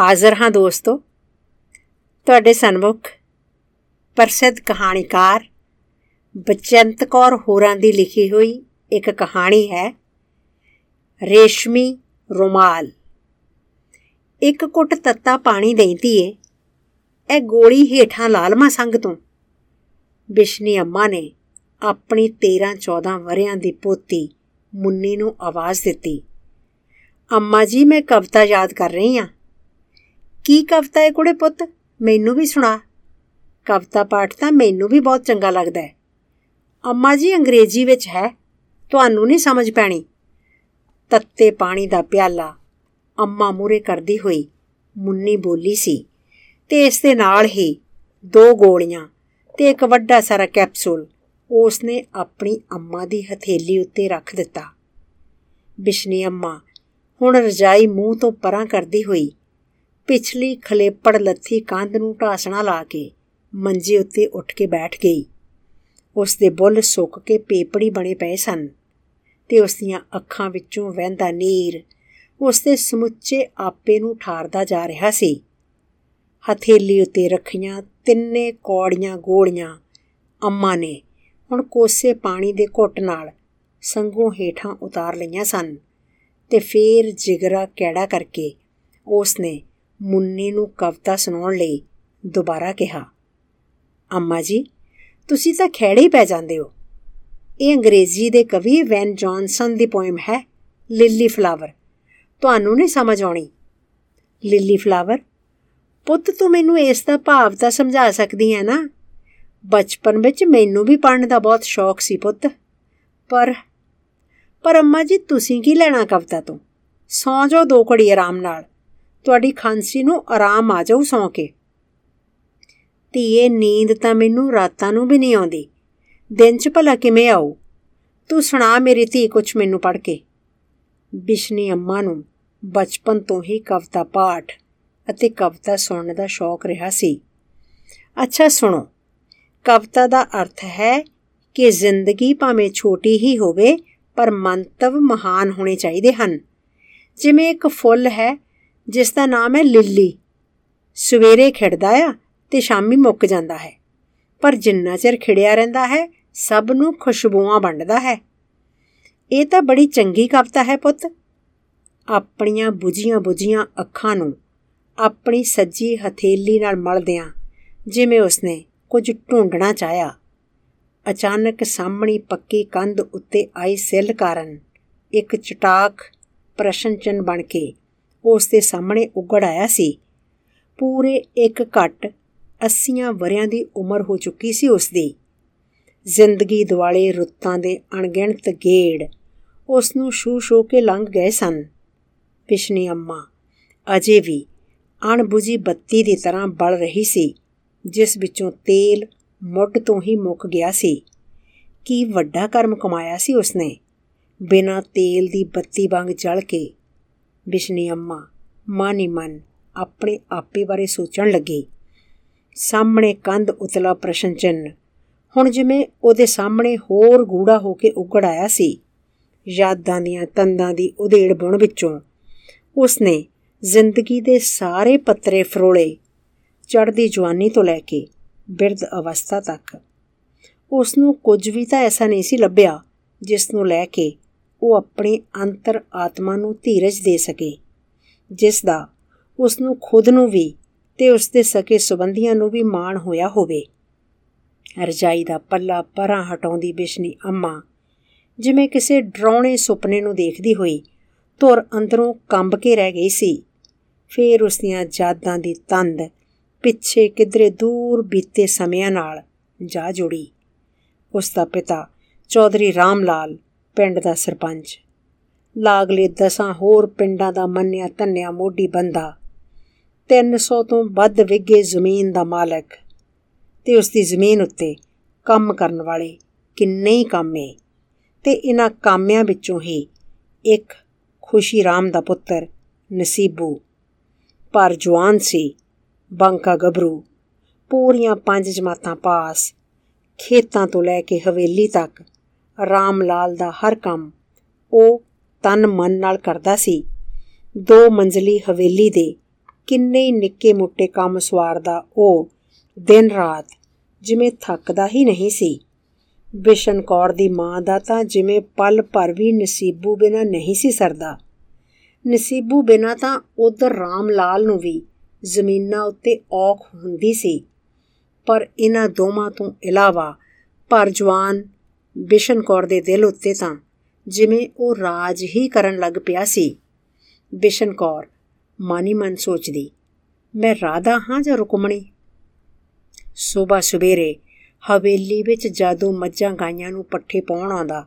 ਹਾਜ਼ਰ ਹਾਂ ਦੋਸਤੋ। ਤੁਹਾਡੇ ਸਨਮੁਖ ਪ੍ਰਸਿੱਧ ਕਹਾਣੀਕਾਰ ਬਚੰਤ ਕੌਰ ਹੋਰਾਂ ਦੀ ਲਿਖੀ ਹੋਈ ਇੱਕ ਕਹਾਣੀ ਹੈ, ਰੇਸ਼ਮੀ ਰੁਮਾਲ। ਇੱਕ ਕੁੱਟ ਤੱਤਾ ਪਾਣੀ ਦੇਈਤੀ ਏ, ਇਹ ਗੋਲੀ ਹੇਠਾਂ ਲਾਲਮਾ ਸੰਗ ਤੋਂ। ਬਿਸ਼ਨੀ ਅੰਮਾ ਨੇ ਆਪਣੀ 13-14 ਵਰਿਆਂ ਦੀ ਪੋਤੀ ਮੁੰਨੀ ਨੂੰ ਆਵਾਜ਼ ਦਿੱਤੀ, ਅੰਮਾ ਜੀ, ਮੈਂ ਕਵਿਤਾ ਯਾਦ ਕਰ ਰਹੀ ਹਾਂ। ਕੀ ਕਵਿਤਾ ਹੈ ਕੁੜੇ ਪੁੱਤ? ਮੈਨੂੰ ਵੀ ਸੁਣਾ। ਕਵਿਤਾ ਪਾਠ ਤਾਂ ਮੈਨੂੰ ਵੀ ਬਹੁਤ ਚੰਗਾ ਲੱਗਦਾ ਹੈ। ਅੰਮਾ ਜੀ ਅੰਗਰੇਜ਼ੀ ਵਿੱਚ ਹੈ। ਤੁਹਾਨੂੰ ਨਹੀਂ ਸਮਝ ਪੈਣੀ। ਤੱਤੇ ਪਾਣੀ ਦਾ ਪਿਆਲਾ। ਅੰਮਾ ਮੂਰੇ ਕਰਦੀ ਹੋਈ ਮੁੰਨੀ ਬੋਲੀ ਸੀ। ਤੇ ਇਸ ਦੇ ਨਾਲ ਹੀ ਦੋ ਗੋਲੀਆਂ ਤੇ ਇੱਕ ਵੱਡਾ ਸਾਰਾ ਕੈਪਸੂਲ ਉਸ ਨੇ ਆਪਣੀ ਅੰਮਾ ਦੀ ਹਥੇਲੀ ਉੱਤੇ ਰੱਖ ਦਿੱਤਾ। ਬਿਸ਼ਨੀ ਅੰਮਾ ਹੁਣ ਰਜਾਈ ਮੂੰਹ ਤੋਂ ਪਰਾਂ ਕਰਦੀ ਹੋਈ ਪਿਛਲੀ ਖਲੇਪੜ ਲੱਥੀ ਕੰਧ ਨੂੰ ਢਾਸਣਾ ਲਾ ਕੇ ਮੰਜੇ ਉੱਤੇ ਉੱਠ ਕੇ ਬੈਠ ਗਈ। ਉਸ ਦੇ ਬੁੱਲ ਸੁੱਕ ਕੇ ਪੇਪੜੀ ਬਣੇ ਪਏ ਸਨ ਤੇ ਉਸ ਦੀਆਂ ਅੱਖਾਂ ਵਿੱਚੋਂ ਵਹਿੰਦਾ ਨੀਰ ਉਸ ਦੇ ਸਮੁੱਚੇ ਆਪੇ ਨੂੰ ਠਾਰਦਾ ਜਾ ਰਿਹਾ ਸੀ। ਹਥੇਲੀ ਉੱਤੇ ਰੱਖੀਆਂ ਤਿੰਨੇ ਕੌੜੀਆਂ ਗੋਲੀਆਂ ਅੰਮਾ ਨੇ ਹੁਣ ਕੋਸੇ ਪਾਣੀ ਦੇ ਘੁੱਟ ਨਾਲ ਸੰਗੋਂ ਹੇਠਾਂ ਉਤਾਰ ਲਈਆਂ ਸਨ ਤੇ ਫੇਰ ਜਿਗਰਾ ਕਿਹੜਾ ਕਰਕੇ ਉਸ ਨੇ ਮੁੰਨੀ ਨੂੰ ਕਵਿਤਾ ਸੁਣਾਉਣ ਲਈ ਦੁਬਾਰਾ ਕਿਹਾ, ਅੰਮਾ ਜੀ, ਤੁਸੀਂ ਤਾਂ ਖੇੜੇ ਹੀ ਪੈ ਜਾਂਦੇ ਹੋ। ਇਹ ਅੰਗਰੇਜ਼ੀ ਦੇ ਕਵੀ ਵੈਨ ਜੌਨਸਨ ਦੀ ਪੋਇਮ ਹੈ, ਲਿਲੀ ਫਲਾਵਰ। ਤੁਹਾਨੂੰ ਨਹੀਂ ਸਮਝ ਆਉਣੀ? Lily flower? ਪੁੱਤ, ਤੂੰ ਮੈਨੂੰ ਇਸ ਦਾ ਭਾਵ ਤਾਂ ਸਮਝਾ ਸਕਦੀ ਹੈ ਨਾ? ਬਚਪਨ ਵਿੱਚ ਮੈਨੂੰ ਵੀ ਪੜਨ ਦਾ ਬਹੁਤ ਸ਼ੌਕ ਸੀ ਪੁੱਤ। ਪਰ ਪਰ ਅੰਮਾ ਜੀ, ਤੁਸੀਂ ਕੀ ਲੈਣਾ ਕਵਿਤਾ ਤੋਂ? ਸੌਂ ਜਾਓ ਦੋ ਘੜੀ ਆਰਾਮ ਨਾਲ। ਤੁਹਾਡੀ ਖਾਂਸੀ ਨੂੰ ਆਰਾਮ ਆ ਜਾਊ ਸੌਂ ਕੇ। ਧੀਏ, ਨੀਂਦ ਤਾਂ ਮੈਨੂੰ ਰਾਤਾਂ ਨੂੰ ਵੀ ਨਹੀਂ ਆਉਂਦੀ। ਦਿਨ 'ਚ ਭਲਾ ਕਿਵੇਂ ਆਉ ਤੂੰ ਸੁਣਾ ਮੇਰੀ ਧੀ ਕੁਛ ਮੈਨੂੰ ਪੜ ਕੇ। ਬਿਸ਼ਨੀ ਅੰਮਾ ਨੂੰ ਬਚਪਨ ਤੋਂ ਹੀ ਕਵਿਤਾ ਪਾਠ ਅਤੇ ਕਵਿਤਾ ਸੁਣਨ ਦਾ ਸ਼ੌਕ ਰਿਹਾ ਸੀ। ਅੱਛਾ, ਸੁਣੋ। ਕਵਿਤਾ ਦਾ ਅਰਥ ਹੈ ਕਿ ਜ਼ਿੰਦਗੀ ਭਾਵੇਂ ਛੋਟੀ ਹੀ ਹੋਵੇ, ਪਰ ਮੰਤਵ ਮਹਾਨ ਹੋਣੇ ਚਾਹੀਦੇ ਹਨ। ਜਿਵੇਂ ਇੱਕ ਫੁੱਲ ਹੈ ਜਿਸ ਦਾ ਨਾਮ ਹੈ ਲਿੱਲੀ। ਸਵੇਰੇ ਖਿੜਦਾ ਆ ਤੇ ਸ਼ਾਮੀ ਮੁੱਕ ਜਾਂਦਾ ਹੈ। ਪਰ ਜਿੰਨਾ ਚਿਰ ਖਿੜਿਆ ਰਹਿੰਦਾ ਹੈ, ਸਭ ਨੂੰ ਖੁਸ਼ਬੂਆਂ ਵੰਡਦਾ ਹੈ। ਇਹ ਤਾਂ ਬੜੀ ਚੰਗੀ ਕਵਿਤਾ ਹੈ ਪੁੱਤ। ਆਪਣੀਆਂ ਬੁਝੀਆਂ ਬੁਝੀਆਂ ਅੱਖਾਂ ਨੂੰ ਆਪਣੀ ਸੱਜੀ ਹਥੇਲੀ ਨਾਲ ਮਲਦਿਆਂ ਜਿਵੇਂ ਉਸਨੇ ਕੁਝ ਢੂੰਡਣਾ ਚਾਹਿਆ, ਅਚਾਨਕ ਸਾਹਮਣੀ ਪੱਕੀ ਕੰਧ ਉੱਤੇ ਆਈ ਸਿੱਲ ਕਾਰਨ ਇੱਕ ਚਟਾਕ ਪ੍ਰਸ਼ਨ ਚਿੰਨ ਬਣ ਕੇ ਉਸ ਦੇ ਸਾਹਮਣੇ ਉਗੜ ਆਇਆ ਸੀ। ਪੂਰੇ ਇੱਕ ਘੱਟ 80 ਵਰਿਆਂ ਦੀ ਉਮਰ ਹੋ ਚੁੱਕੀ ਸੀ ਉਸ ਦੀ। ਜ਼ਿੰਦਗੀ ਦੁਆਲੇ ਰੁੱਤਾਂ ਦੇ ਅਣਗਿਣਤ ਗੇੜ ਉਸ ਨੂੰ ਸ਼ੂ ਸ਼ੂ ਕੇ ਲੰਘ ਗਏ ਸਨ। ਪਿਛਨੀ ਅੰਮਾ ਅਜੇ ਵੀ ਅਣਬੁਝੀ ਬੱਤੀ ਦੀ ਤਰ੍ਹਾਂ ਬਲ ਰਹੀ ਸੀ, ਜਿਸ ਵਿੱਚੋਂ ਤੇਲ ਮੁੱਢ ਤੋਂ ਹੀ ਮੁੱਕ ਗਿਆ ਸੀ। ਕੀ ਵੱਡਾ ਕਰਮ ਕਮਾਇਆ ਸੀ ਉਸਨੇ? ਬਿਨਾ ਤੇਲ ਦੀ ਬੱਤੀ ਵਾਂਗ ਜਲ ਕੇ ਬਿਸ਼ਨੀ ਅੰਮਾ, ਮਾਨੀ ਮਨ ਆਪਣੇ ਆਪੇ ਬਾਰੇ ਸੋਚਣ ਲੱਗੀ। ਸਾਹਮਣੇ ਕੰਧ ਉਤਲਾ ਪ੍ਰਸ਼ਨ ਚਿੰਨ ਹੁਣ ਜਿਵੇਂ ਉਹਦੇ ਸਾਹਮਣੇ ਹੋਰ ਗੂੜਾ ਹੋ ਕੇ ਉਗੜ ਆਇਆ ਸੀ, ਯਾਦਾਂ ਦੀਆਂ ਤੰਦਾਂ ਦੀ ਉਧੇੜ ਬੁਣ ਵਿੱਚੋਂ। ਉਸਨੇ ਜ਼ਿੰਦਗੀ ਦੇ ਸਾਰੇ ਪੱਤਰੇ ਫਰੋਲੇ, ਚੜ੍ਹਦੀ ਜਵਾਨੀ ਤੋਂ ਲੈ ਕੇ ਬਿਰਧ ਅਵਸਥਾ ਤੱਕ। ਉਸ ਨੂੰ ਕੁਝ ਵੀ ਤਾਂ ਐਸਾ ਨਹੀਂ ਸੀ ਲੱਭਿਆ ਜਿਸ ਨੂੰ ਲੈ ਕੇ ਉਹ ਆਪਣੀ ਅੰਤਰ ਆਤਮਾ ਨੂੰ ਧੀਰਜ ਦੇ ਸਕੇ ਜਿਸ ਦਾ ਉਸ ਨੂੰ ਖੁਦ ਨੂੰ ਵੀ ਤੇ ਉਸ ਦੇ ਸਕੇ ਸੁਬੰਧੀਆਂ ਨੂੰ ਵੀ ਮਾਣ ਹੋਇਆ ਹੋਵੇ। ਰਜਾਈ ਦਾ ਪੱਲਾ ਪਰਾਂ ਹਟਾਉਂਦੀ ਬਿਸ਼ਨੀ ਅੰਮਾ ਜਿਵੇਂ ਕਿਸੇ ਡਰਾਉਣੇ ਸੁਪਨੇ ਨੂੰ ਦੇਖਦੀ ਹੋਈ ਧੁਰ ਅੰਦਰੋਂ ਕੰਬ ਕੇ ਰਹਿ ਗਈ ਸੀ। ਫੇਰ ਉਸ ਦੀਆਂ ਯਾਦਾਂ ਦੀ ਤੰਦ ਪਿੱਛੇ ਕਿਧਰੇ ਦੂਰ ਬੀਤੇ ਸਮਿਆਂ ਨਾਲ ਜਾ ਜੁੜੀ। ਉਸ ਦਾ ਪਿਤਾ ਚੌਧਰੀ ਰਾਮ ਲਾਲ ਪਿੰਡ ਦਾ ਸਰਪੰਚ। ਲਾਗਲੇ ਦਸਾਂ ਹੋਰ ਪਿੰਡਾਂ ਦਾ ਮੰਨਿਆ ਧੰਨਿਆ ਮੋਢੀ ਬੰਦਾ। 300 ਤੋਂ ਵੱਧ ਵਿਗੇ ਜ਼ਮੀਨ ਦਾ ਮਾਲਕ। ਤੇ ਉਸ ਦੀ ਜ਼ਮੀਨ ਉੱਤੇ ਕੰਮ ਕਰਨ ਵਾਲੇ ਕਿੰਨੇ ਹੀ ਕਾਮੇ ਤੇ ਇਹਨਾਂ ਕਾਮਿਆਂ ਵਿੱਚੋਂ ਹੀ ਇੱਕ ਖੁਸ਼ੀ ਰਾਮ ਦਾ ਪੁੱਤਰ ਨਸੀਬੂ। ਪਰ ਜਵਾਨ ਸੀ, ਬੰਕਾ ਗਬਰੂ ਪੂਰੀਆਂ ਪੰਜ ਜਮਾਤਾਂ ਪਾਸ ਖੇਤਾਂ ਤੋਂ ਲੈ ਕੇ ਹਵੇਲੀ ਤੱਕ ਰਾਮ ਲਾਲ ਦਾ ਹਰ ਕੰਮ ਉਹ ਤਨ ਮਨ ਨਾਲ ਕਰਦਾ ਸੀ। ਦੋ ਮੰਜ਼ਲੀ ਹਵੇਲੀ ਦੇ ਕਿੰਨੇ ਹੀ ਨਿੱਕੇ ਮੋਟੇ ਕੰਮ ਸਵਾਰਦਾ ਉਹ ਦਿਨ ਰਾਤ ਜਿਵੇਂ ਥੱਕਦਾ ਹੀ ਨਹੀਂ ਸੀ। ਬਿਸ਼ਨ ਕੌਰ ਦੀ ਮਾਂ ਦਾ ਤਾਂ ਜਿਵੇਂ ਪਲ ਭਰ ਵੀ ਨਸੀਬੂ ਬਿਨਾ ਨਹੀਂ ਸੀ ਸਰਦਾ। ਨਸੀਬੂ ਬਿਨਾ ਤਾਂ ਉਧਰ ਰਾਮ ਲਾਲ ਨੂੰ ਵੀ ਜ਼ਮੀਨਾਂ ਉੱਤੇ ਔਖ ਹੁੰਦੀ ਸੀ। ਪਰ ਇਹਨਾਂ ਦੋਵਾਂ ਤੋਂ ਇਲਾਵਾ ਪਰ ਜਵਾਨ ਬਿਸ਼ਨ ਕੌਰ ਦੇ ਦਿਲ ਉੱਤੇ ਤਾਂ ਜਿਵੇਂ ਉਹ ਰਾਜ ਹੀ ਕਰਨ ਲੱਗ ਪਿਆ ਸੀ। ਬਿਸ਼ਨ ਕੌਰ ਮਾਨੀ ਮਨ ਸੋਚਦੀ, ਮੈਂ ਰਾਧਾ ਹਾਂ ਜਾਂ ਰੁਕਮਣੀ? ਸਵੇਰ ਸਵੇਰੇ ਹਵੇਲੀ ਵਿੱਚ ਜਦੋਂ ਮੱਝਾਂ ਗਾਈਆਂ ਨੂੰ ਪੱਠੇ ਪਾਉਣ ਆਉਂਦਾ,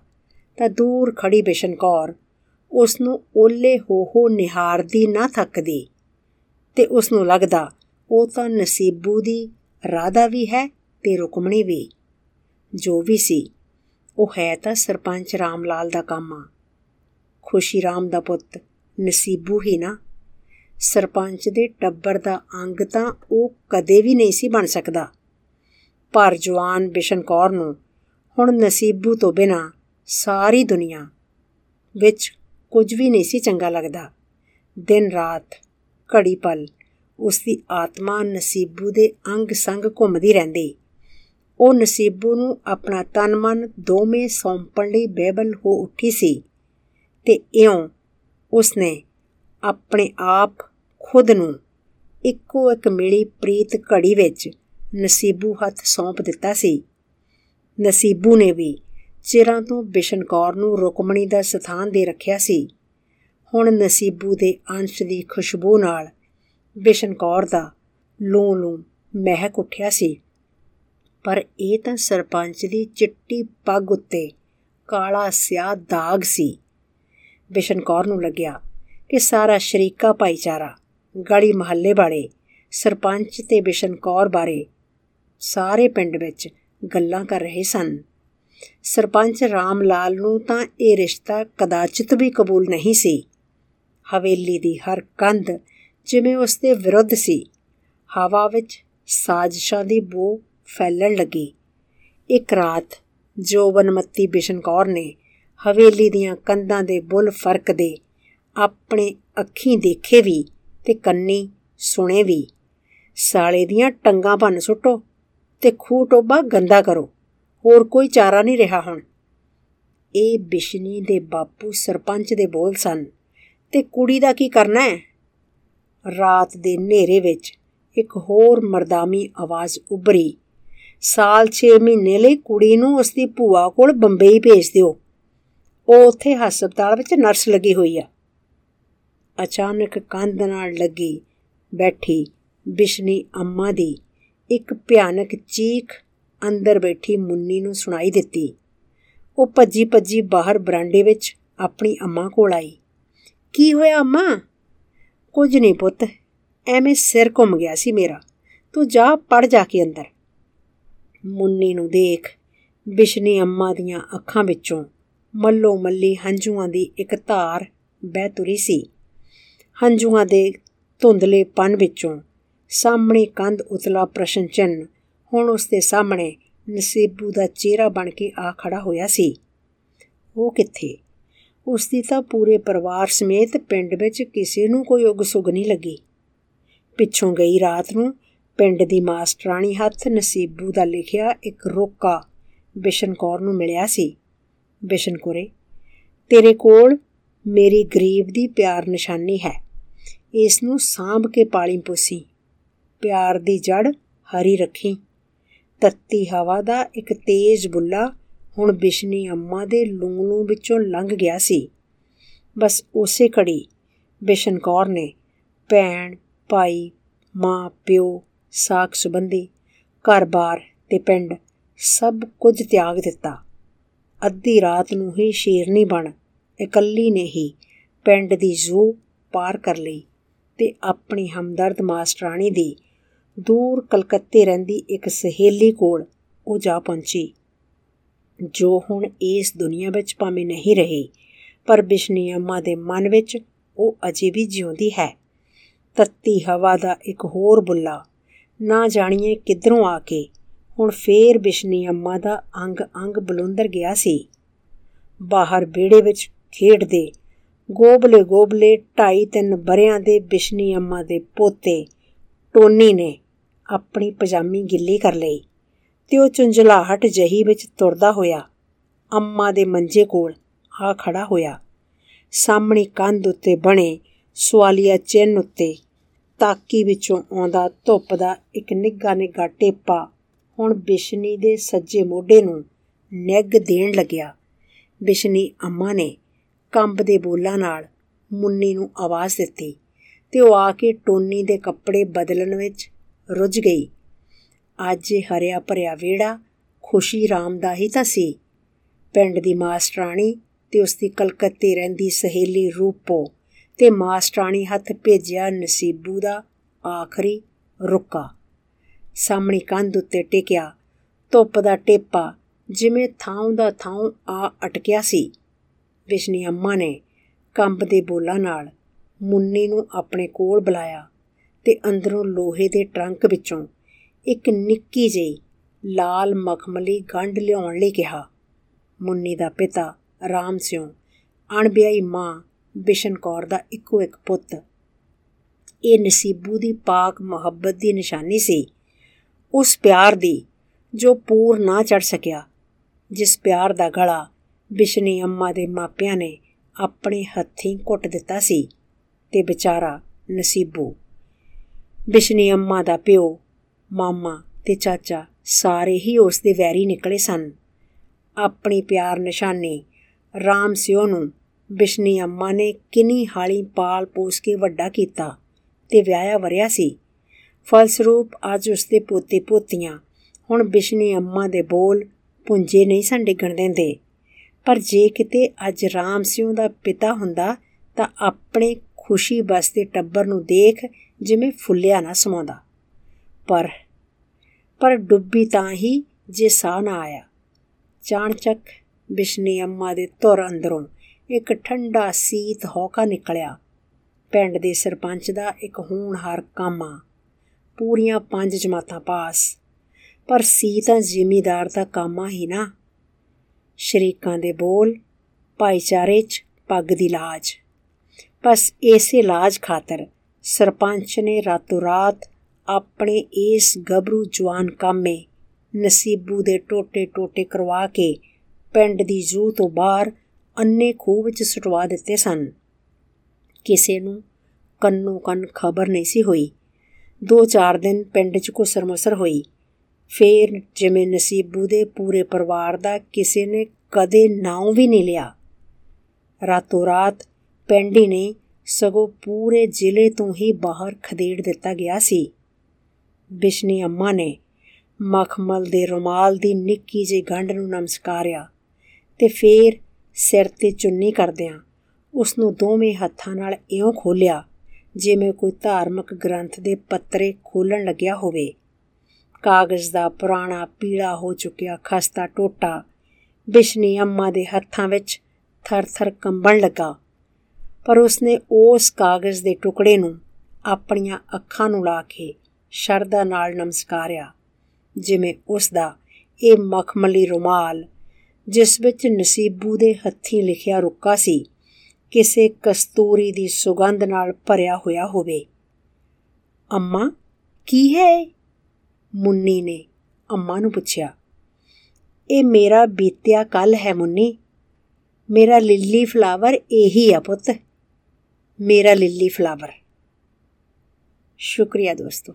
ਤਾਂ ਦੂਰ ਖੜੀ ਬਿਸ਼ਨ ਕੌਰ ਉਸ ਨੂੰ ਓਲੇ ਹੋ ਹੋ ਨਿਹਾਰਦੀ ਨਾ ਥੱਕਦੀ ਤੇ ਉਸ ਨੂੰ ਲੱਗਦਾ, ਉਹ ਤਾਂ ਨਸੀਬੂ ਦੀ ਰਾਧਾ ਵੀ ਹੈ ਤੇ ਰੁਕਮਣੀ ਵੀ। ਜੋ ਵੀ ਸੀ ਉਹ ਹੈ ਤਾਂ ਸਰਪੰਚ ਰਾਮ ਲਾਲ ਦਾ ਕੰਮ ਆ। ਖੁਸ਼ੀ ਰਾਮ ਦਾ ਪੁੱਤ ਨਸੀਬੂ ਹੀ ਨਾ। ਸਰਪੰਚ ਦੇ ਟੱਬਰ ਦਾ ਅੰਗ ਤਾਂ ਉਹ ਕਦੇ ਵੀ ਨਹੀਂ ਸੀ ਬਣ ਸਕਦਾ। ਪਰ ਜਵਾਨ ਬਿਸ਼ਨ ਕੌਰ ਨੂੰ ਹੁਣ ਨਸੀਬੂ ਤੋਂ ਬਿਨਾ ਸਾਰੀ ਦੁਨੀਆ ਵਿੱਚ ਕੁਝ ਵੀ ਨਹੀਂ ਸੀ ਚੰਗਾ ਲੱਗਦਾ। ਦਿਨ ਰਾਤ ਘੜੀ ਪਲ ਉਸ ਦੀ ਆਤਮਾ ਨਸੀਬੂ ਦੇ ਅੰਗ ਸੰਗ ਘੁੰਮਦੀ ਰਹਿੰਦੀ। ਉਹ ਨਸੀਬੂ ਨੂੰ ਆਪਣਾ ਤਨ ਮਨ ਦੋਵੇਂ ਸੌਂਪਣ ਲਈ ਬੇਬਲ ਹੋ ਉੱਠੀ ਸੀ ਤੇ ਇਉਂ ਉਸਨੇ ਆਪਣੇ ਆਪ ਖੁਦ ਨੂੰ ਇੱਕੋ ਇੱਕ ਮਿਲੀ ਪ੍ਰੀਤ ਘੜੀ ਵਿੱਚ ਨਸੀਬੂ ਹੱਥ ਸੌਂਪ ਦਿੱਤਾ ਸੀ। ਨਸੀਬੂ ਨੇ ਵੀ ਚਿਰਾਂ ਤੋਂ ਬਿਸ਼ਨ ਕੌਰ ਨੂੰ ਰੁਕਮਣੀ ਦਾ ਸਥਾਨ ਦੇ ਰੱਖਿਆ ਸੀ। ਹੁਣ ਨਸੀਬੂ ਦੇ ਅੰਸ਼ ਦੀ ਖੁਸ਼ਬੂ ਨਾਲ ਬਿਸ਼ਨ ਕੌਰ ਦਾ ਲੂੰ ਲੂੰ ਮਹਿਕ ਉੱਠਿਆ ਸੀ। ਪਰ ਇਹ ਤਾਂ ਸਰਪੰਚ ਦੀ ਚਿੱਟੀ ਪੱਗ ਉੱਤੇ ਕਾਲਾ ਸਿਆਹ ਦਾਗ ਸੀ। ਬਿਸ਼ਨ ਕੌਰ ਨੂੰ ਲੱਗਿਆ ਕਿ ਸਾਰਾ ਸ਼ਰੀਕਾ ਭਾਈਚਾਰਾ, ਗਲੀ ਮਹੱਲੇ ਵਾਲੇ, ਸਰਪੰਚ ਤੇ ਬਿਸ਼ਨ ਕੌਰ ਬਾਰੇ ਸਾਰੇ ਪਿੰਡ ਵਿੱਚ ਗੱਲਾਂ ਕਰ ਰਹੇ ਸਨ। ਸਰਪੰਚ ਰਾਮ ਲਾਲ ਨੂੰ ਤਾਂ ਇਹ ਰਿਸ਼ਤਾ ਕਦਾਚਿਤ ਵੀ ਕਬੂਲ ਨਹੀਂ ਸੀ। ਹਵੇਲੀ ਦੀ ਹਰ ਕੰਧ ਜਿਵੇਂ ਉਸ ਦੇ ਵਿਰੁੱਧ ਸੀ। ਹਵਾ ਵਿੱਚ ਸਾਜ਼ਿਸ਼ਾਂ ਦੀ ਬੂ ਫੈਲਣ ਲੱਗੀ। ਇੱਕ ਰਾਤ ਜੋ ਬਨਮੱਤੀ ਬਿਸ਼ਨ ਕੌਰ ਨੇ ਹਵੇਲੀ ਦੀਆਂ ਕੰਧਾਂ ਦੇ ਬੁੱਲ ਫ਼ਰਕ ਦੇ ਆਪਣੇ ਅੱਖੀਂ ਦੇਖੇ ਵੀ ਤੇ ਕੰਨੀ ਸੁਣੇ ਵੀ। ਸਾਲੇ ਦੀਆਂ ਟੰਗਾਂ ਭੰਨ ਸੁੱਟੋ ਤੇ ਖੂਹ ਟੋਬਾ ਗੰਦਾ ਕਰੋ, ਹੋਰ ਕੋਈ ਚਾਰਾ ਨਹੀਂ ਰਿਹਾ ਹੁਣ। ਇਹ ਬਿਸ਼ਨੀ ਦੇ ਬਾਪੂ ਸਰਪੰਚ ਦੇ ਬੋਲ ਸਨ। ਤੇ ਕੁੜੀ ਦਾ ਕੀ ਕਰਨਾ ਹੈ? ਰਾਤ ਦੇ ਹਨੇਰੇ ਵਿੱਚ ਇੱਕ ਹੋਰ ਮਰਦਾਮੀ ਆਵਾਜ਼ ਉੱਭਰੀ। ਸਾਲ 6 ਮਹੀਨੇ ਲਈ ਕੁੜੀ ਨੂੰ ਉਸ ਦੀ ਭੂਆ ਕੋਲ ਬੰਬਈ ਭੇਜ ਦਿਓ। ਉਹ ਉੱਥੇ ਹਸਪਤਾਲ ਵਿੱਚ ਨਰਸ ਲੱਗੀ ਹੋਈ ਆ। ਅਚਾਨਕ ਕੰਧ ਨਾਲ ਲੱਗੀ ਬੈਠੀ ਬਿਸ਼ਨੀ ਅੰਮਾ ਦੀ ਇੱਕ ਭਿਆਨਕ ਚੀਖ ਅੰਦਰ ਬੈਠੀ ਮੁੰਨੀ ਨੂੰ ਸੁਣਾਈ ਦਿੱਤੀ। ਉਹ ਭੱਜੀ ਭੱਜੀ ਬਾਹਰ ਬਰਾਂਡੇ ਵਿੱਚ ਆਪਣੀ ਅੰਮਾ ਕੋਲ ਆਈ। ਕੀ ਹੋਇਆ ਅੰਮਾ? ਕੁਝ ਨਹੀਂ ਪੁੱਤ, ਐਵੇਂ ਸਿਰ ਘੁੰਮ ਗਿਆ ਸੀ ਮੇਰਾ। ਤੂੰ ਜਾ, ਪੜ ਜਾ ਕੇ ਅੰਦਰ। ਮੁੰਨੀ ਨੂੰ ਦੇਖ, ਬਿਸ਼ਨੀ ਅੰਮਾ ਦੀਆਂ ਅੱਖਾਂ ਵਿੱਚੋਂ ਮੱਲੋ ਮੱਲੀ ਹੰਝੂਆਂ ਦੀ ਇੱਕ ਧਾਰ ਬਹਿ ਤੁਰੀ ਸੀ। ਹੰਝੂਆਂ ਦੇ ਧੁੰਦਲੇ ਪਨ ਵਿੱਚੋਂ ਸਾਹਮਣੇ ਕੰਧ ਉਤਲਾ ਪ੍ਰਸ਼ਨ ਚਿੰਨ ਹੁਣ ਉਸ ਦੇ ਸਾਹਮਣੇ ਨਸੀਬੂ ਦਾ ਚਿਹਰਾ ਬਣ ਕੇ ਆ ਖੜਾ ਹੋਇਆ ਸੀ। ਉਹ ਕਿੱਥੇ? ਉਸ ਦੀ ਤਾਂ ਪੂਰੇ ਪਰਿਵਾਰ ਸਮੇਤ ਪਿੰਡ ਵਿੱਚ ਕਿਸੇ ਨੂੰ ਕੋਈ ਉਗ ਸੁਗ ਨਹੀਂ ਲੱਗੀ। ਪਿੱਛੋਂ ਗਈ ਰਾਤ ਨੂੰ ਪਿੰਡ ਦੀ ਮਾਸਟਰਾਣੀ ਹੱਥ ਨਸੀਬੂ ਦਾ ਲਿਖਿਆ ਇੱਕ ਰੋਕਾ ਬਿਸ਼ਨ ਕੌਰ ਨੂੰ ਮਿਲਿਆ ਸੀ। ਬਿਸ਼ਨ ਕੋਰੇ, ਤੇਰੇ ਕੋਲ ਮੇਰੀ ਗਰੀਬ ਦੀ ਪਿਆਰ ਨਿਸ਼ਾਨੀ ਹੈ। ਇਸ ਨੂੰ ਸਾਂਭ ਕੇ ਪਾਲੀ ਪੋਸੀ। ਪਿਆਰ ਦੀ ਜੜ ਹਰੀ ਰੱਖੀ। ਤੱਤੀ ਹਵਾ ਦਾ ਇੱਕ ਤੇਜ਼ ਬੁੱਲਾ ਹੁਣ ਬਿਸ਼ਨੀ ਅੰਮਾ ਦੇ ਲੂਣੂ ਵਿੱਚੋਂ ਲੰਘ ਗਿਆ ਸੀ। ਬਸ ਉਸੇ ਘੜੀ ਬਿਸ਼ਨ ਕੌਰ ਨੇ ਭੈਣ, ਭਾਈ, ਮਾਂ, ਪਿਓ ਸਾਖ ਸੁਬੰਧੀ ਘਰ-ਬਾਰ ਤੇ ਪਿੰਡ ਸਭ ਕੁਝ ਤਿਆਗ ਦਿੱਤਾ। ਅੱਧੀ ਰਾਤ ਨੂੰ ਹੀ ਸ਼ੇਰਨੀ ਬਣ, ਇਕੱਲੀ ਨੇ ਹੀ ਪਿੰਡ ਦੀ ਜ਼ੂ ਪਾਰ ਕਰ ਲਈ ਤੇ ਆਪਣੀ ਹਮਦਰਦ ਮਾਸਟਰਾਣੀ ਦੀ ਦੂਰ ਕਲਕੱਤੇ ਰਹਿੰਦੀ ਇੱਕ ਸਹੇਲੀ ਕੋਲ ਉਹ ਜਾ ਪਹੁੰਚੀ। ਜੋ ਹੁਣ ਇਸ ਦੁਨੀਆ ਵਿੱਚ ਭਾਵੇਂ ਨਹੀਂ ਰਹੀ, ਪਰ ਬਿਸ਼ਨੀ ਅੰਮਾ ਦੇ ਮਨ ਵਿੱਚ ਉਹ ਅਜੇ ਵੀ ਜਿਉਂਦੀ ਹੈ। ਤੱਤੀ ਹਵਾ ਦਾ ਇੱਕ ਹੋਰ ਬੁੱਲਾ ਨਾ ਜਾਣੀਏ ਕਿੱਧਰੋਂ ਆ ਕੇ। ਹੁਣ ਫੇਰ ਬਿਸ਼ਨੀ ਅੰਮਾ ਦਾ ਅੰਗ ਅੰਗ ਬਲੁੰਦਰ ਗਿਆ ਸੀ। ਬਾਹਰ ਬੇੜੇ ਵਿੱਚ ਖੇਡਦੇ ਗੋਬਲੇ ਗੋਬਲੇ ਢਾਈ ਤਿੰਨ ਬਰਿਆਂ ਦੇ ਬਿਸ਼ਨੀ ਅੰਮਾ ਦੇ ਪੋਤੇ ਟੋਨੀ ਨੇ ਆਪਣੀ ਪਜਾਮੀ ਗਿੱਲੀ ਕਰ ਲਈ ਤੇ ਉਹ ਚੁੰਝਲਾਹਟ ਜਹੀ ਵਿੱਚ ਤੁਰਦਾ ਹੋਇਆ ਅੰਮਾ ਦੇ ਮੰਜੇ ਕੋਲ ਆ ਖੜਾ ਹੋਇਆ। ਸਾਹਮਣੀ ਕੰਧ ਉੱਤੇ ਬਣੇ ਸਵਾਲੀਆ ਚਿੰਨ ਉੱਤੇ ਤਾਕੀ ਵਿੱਚੋਂ ਆਉਂਦਾ ਧੁੱਪ ਦਾ ਇੱਕ ਨਿੱਗਾ ਨਿੱਗਾ ਟੇਪਾ। ਹੁਣ ਬਿਸ਼ਨੀ ਦੇ ਸੱਜੇ ਮੋਢੇ ਨੂੰ ਨਿੱਗ ਦੇਣ ਲੱਗਿਆ। ਬਿਸ਼ਨੀ ਅੰਮਾ ਨੇ ਕੰਬ ਦੇ ਬੋਲਾਂ ਨਾਲ ਮੁੰਨੀ ਨੂੰ ਆਵਾਜ਼ ਦਿੱਤੀ ਤੇ ਉਹ ਆ ਕੇ ਟੋਨੀ ਦੇ ਕੱਪੜੇ ਬਦਲਣ ਵਿੱਚ ਰੁੱਝ ਗਈ। ਅੱਜ ਇਹ ਹਰਿਆ ਭਰਿਆ ਵਿਹੜਾ ਖੁਸ਼ੀ ਰਾਮ ਦਾ ਹੀ ਤਾਂ ਸੀ। ਪਿੰਡ ਦੀ ਮਾਸਟਰਾਣੀ ਤੇ ਉਸ ਦੀ ਕਲਕੱਤੇ ਰਹਿੰਦੀ ਸਹੇਲੀ ਰੂਪੋ। ਤੇ ਮਾਸਟਰਾਣੀ ਹੱਥ ਭੇਜਿਆ ਨਸੀਬੂ ਦਾ ਆਖਰੀ ਰੁੱਕਾ। ਸਾਹਮਣੀ ਕੰਧ ਉੱਤੇ ਟਿਕਿਆ। ਧੁੱਪ ਦਾ ਟੇਪਾ ਜਿਵੇਂ ਥਾਂ ਦਾ ਥਾਂ ਆ ਅਟਕਿਆ ਸੀ। ਵਿਸ਼ਨੀ ਅੰਮਾ ਨੇ ਕੰਬ ਦੇ ਬੋਲਾਂ ਨਾਲ ਮੁੰਨੀ ਨੂੰ ਆਪਣੇ ਕੋਲ ਬੁਲਾਇਆ ਤੇ ਅੰਦਰੋਂ ਲੋਹੇ ਦੇ ਟਰੰਕ ਵਿੱਚੋਂ ਇੱਕ ਨਿੱਕੀ ਜਿਹੀ ਲਾਲ ਮਖਮਲੀ ਗੰਢ ਲਿਆਉਣ ਲਈ ਕਿਹਾ। ਮੁੰਨੀ ਦਾ ਪਿਤਾ ਰਾਮ ਸਿਉ ਅਣਬਿਆਈ ਮਾਂ ਬਿਸ਼ਨ ਕੌਰ ਦਾ ਇੱਕੋ ਇੱਕ ਪੁੱਤ। ਇਹ ਨਸੀਬੂ ਦੀ ਪਾਕ ਮੁਹੱਬਤ ਦੀ ਨਿਸ਼ਾਨੀ ਸੀ। ਉਸ ਪਿਆਰ ਦੀ, ਜੋ ਪੂਰ ਨਾ ਚੜ ਸਕਿਆ, ਜਿਸ ਪਿਆਰ ਦਾ ਗਲਾ ਬਿਸ਼ਨੀ ਅੰਮਾ ਦੇ ਮਾਪਿਆਂ ਨੇ ਆਪਣੇ ਹੱਥੀਂ ਘੁੱਟ ਦਿੱਤਾ ਸੀ ਤੇ ਵਿਚਾਰਾ ਨਸੀਬੂ। ਬਿਸ਼ਨੀ ਅੰਮਾ ਦਾ ਪਿਓ, ਮਾਮਾ ਤੇ ਚਾਚਾ ਸਾਰੇ ਹੀ ਉਸ ਦੇ ਵੈਰੀ ਨਿਕਲੇ ਸਨ। ਆਪਣੀ ਪਿਆਰ ਨਿਸ਼ਾਨੀ ਰਾਮ ਸਿਓ ਨੂੰ ਬਿਸ਼ਨੀ ਅੰਮਾ ਨੇ ਕਿੰਨੀ ਹਾਲੀ ਪਾਲ ਪੋਸ ਕੇ ਵੱਡਾ ਕੀਤਾ ਤੇ ਵਿਆਹਿਆ ਵਰਿਆ ਸੀ। ਫਲਸਰੂਪ ਅੱਜ ਉਸ ਦੇ ਪੋਤੇ ਪੋਤੀਆਂ, ਹੁਣ ਬਿਸ਼ਨੀ ਅੰਮਾ ਦੇ ਬੋਲ ਪੁੰਜੇ ਨਹੀਂ ਸੰ ਡਿੱਗਣ ਦਿੰਦੇ। ਪਰ ਜੇ ਕਿਤੇ ਅੱਜ ਰਾਮ ਸਿਉ ਦਾ ਪਿਤਾ ਹੁੰਦਾ ਤਾਂ ਆਪਣੇ ਖੁਸ਼ੀ ਬਸਦੇ ਟੱਬਰ ਨੂੰ ਦੇਖ ਜਿਵੇਂ ਫੁੱਲਿਆ ਨਾ ਸਮਾਉਂਦਾ। ਪਰ ਪਰ ਡੁੱਬੀ ਤਾਂ ਹੀ ਜੇ ਸਾਹ ਨਾ ਆਇਆ। ਚਾਣਚੱਕ ਬਿਸ਼ਨੀ ਅੰਮਾ ਦੇ ਤੁਰ ਅੰਦਰੋਂ ਇੱਕ ਠੰਡਾ ਸੀਤ ਹੌਕਾ ਨਿਕਲਿਆ। ਪਿੰਡ ਦੇ ਸਰਪੰਚ ਦਾ ਇੱਕ ਹੂਣਹਾਰ ਕਾਮਾ ਪੂਰੀਆਂ ਪੰਜ ਜਮਾਤਾਂ ਪਾਸ। ਪਰ ਸੀ ਤਾਂ ਜ਼ਿਮੀਦਾਰ ਦਾ ਕਾਮਾ ਹੀ ਨਾ। ਸ਼ਰੀਕਾਂ ਦੇ ਬੋਲ, ਭਾਈਚਾਰੇ 'ਚ ਪੱਗ ਦੀ ਲਾਜ। ਬਸ ਇਸੇ ਲਾਜ ਖਾਤਰ ਸਰਪੰਚ ਨੇ ਰਾਤੋਂ ਰਾਤ ਆਪਣੇ ਇਸ ਗਬਰੂ ਜਵਾਨ ਕਾਮੇ ਨਸੀਬੂ ਦੇ ਟੋਟੇ ਟੋਟੇ ਕਰਵਾ ਕੇ ਪਿੰਡ ਦੀ ਜੂ ਤੋਂ ਬਾਹਰ ਅੰਨੇ ਖੂਹ ਵਿੱਚ ਸੁਟਵਾ ਦਿੱਤੇ ਸਨ। ਕਿਸੇ ਨੂੰ ਕੰਨੋਂ ਕੰਨ ਖਬਰ ਨਹੀਂ ਸੀ ਹੋਈ। ਦੋ ਚਾਰ ਦਿਨ ਪਿੰਡ 'ਚ ਕੁਸਰ-ਮੁਸਰ ਹੋਈ। ਫੇਰ ਜਿਵੇਂ ਨਸੀਬੂ ਦੇ ਪੂਰੇ ਪਰਿਵਾਰ ਦਾ ਕਿਸੇ ਨੇ ਕਦੇ ਨਾਉ ਵੀ ਨਹੀਂ ਲਿਆ। ਰਾਤੋਂ ਰਾਤ ਪੈਂਡੀ ਨੇ ਸਗੋਂ ਪੂਰੇ ਜ਼ਿਲ੍ਹੇ ਤੋਂ ਹੀ ਬਾਹਰ ਖਦੇੜ ਦਿੱਤਾ ਗਿਆ ਸੀ। ਬਿਸ਼ਨੀ ਅੰਮਾ ਨੇ ਮਖਮਲ ਦੇ ਰੁਮਾਲ ਦੀ ਨਿੱਕੀ ਜਿਹੀ ਗੰਢ ਨੂੰ ਨਮਸਕਾਰਿਆ ਤੇ ਫੇਰ ਸਿਰ ਤੇ ਚੁੰਨੀ ਕਰਦਿਆਂ ਉਸ ਨੂੰ ਦੋਵੇਂ ਹੱਥਾਂ ਨਾਲ ਇਉਂ ਖੋਲਿਆ ਜਿਵੇਂ ਕੋਈ ਧਾਰਮਿਕ ਗ੍ਰੰਥ ਦੇ ਪੱਤਰੇ ਖੋਲਣ ਲੱਗਿਆ ਹੋਵੇ। ਕਾਗਜ਼ ਦਾ ਪੁਰਾਣਾ ਪੀਲਾ ਹੋ ਚੁੱਕਿਆ ਖਸਤਾ ਟੋਟਾ ਬਿਸ਼ਨੀ ਅੰਮਾ ਦੇ ਹੱਥਾਂ ਵਿੱਚ ਥਰ-ਥਰ ਕੰਬਣ ਲੱਗਾ। ਪਰ ਉਸਨੇ ਉਸ ਕਾਗਜ਼ ਦੇ ਟੁਕੜੇ ਨੂੰ ਆਪਣੀਆਂ ਅੱਖਾਂ ਨੂੰ ਲਾ ਕੇ ਸ਼ਰਧਾ ਨਾਲ ਨਮਸਕਾਰਿਆ, ਜਿਵੇਂ ਉਸ ਦਾ ਇਹ ਮਖਮਲੀ ਰੁਮਾਲ ਜਿਸ ਵਿੱਚ ਨਸੀਬੂ ਦੇ ਹੱਥੀਂ ਲਿਖਿਆ ਰੁੱਕਾ ਸੀ, ਕਿਸੇ ਕਸਤੂਰੀ ਦੀ ਸੁਗੰਧ ਨਾਲ ਭਰਿਆ ਹੋਇਆ ਹੋਵੇ। ਅੰਮਾ, ਕੀ ਹੈ ਮੁੰਨੀ ਨੇ ਅੰਮਾ ਨੂੰ ਪੁੱਛਿਆ। ਇਹ ਮੇਰਾ ਬੀਤਿਆ ਕੱਲ ਹੈ ਮੁੰਨੀ। ਮੇਰਾ ਲਿੱਲੀ ਫਲਾਵਰ ਇਹੀ ਆ ਪੁੱਤ। ਮੇਰਾ ਲਿੱਲੀ ਫਲਾਵਰ। ਸ਼ੁਕਰੀਆ ਦੋਸਤੋ।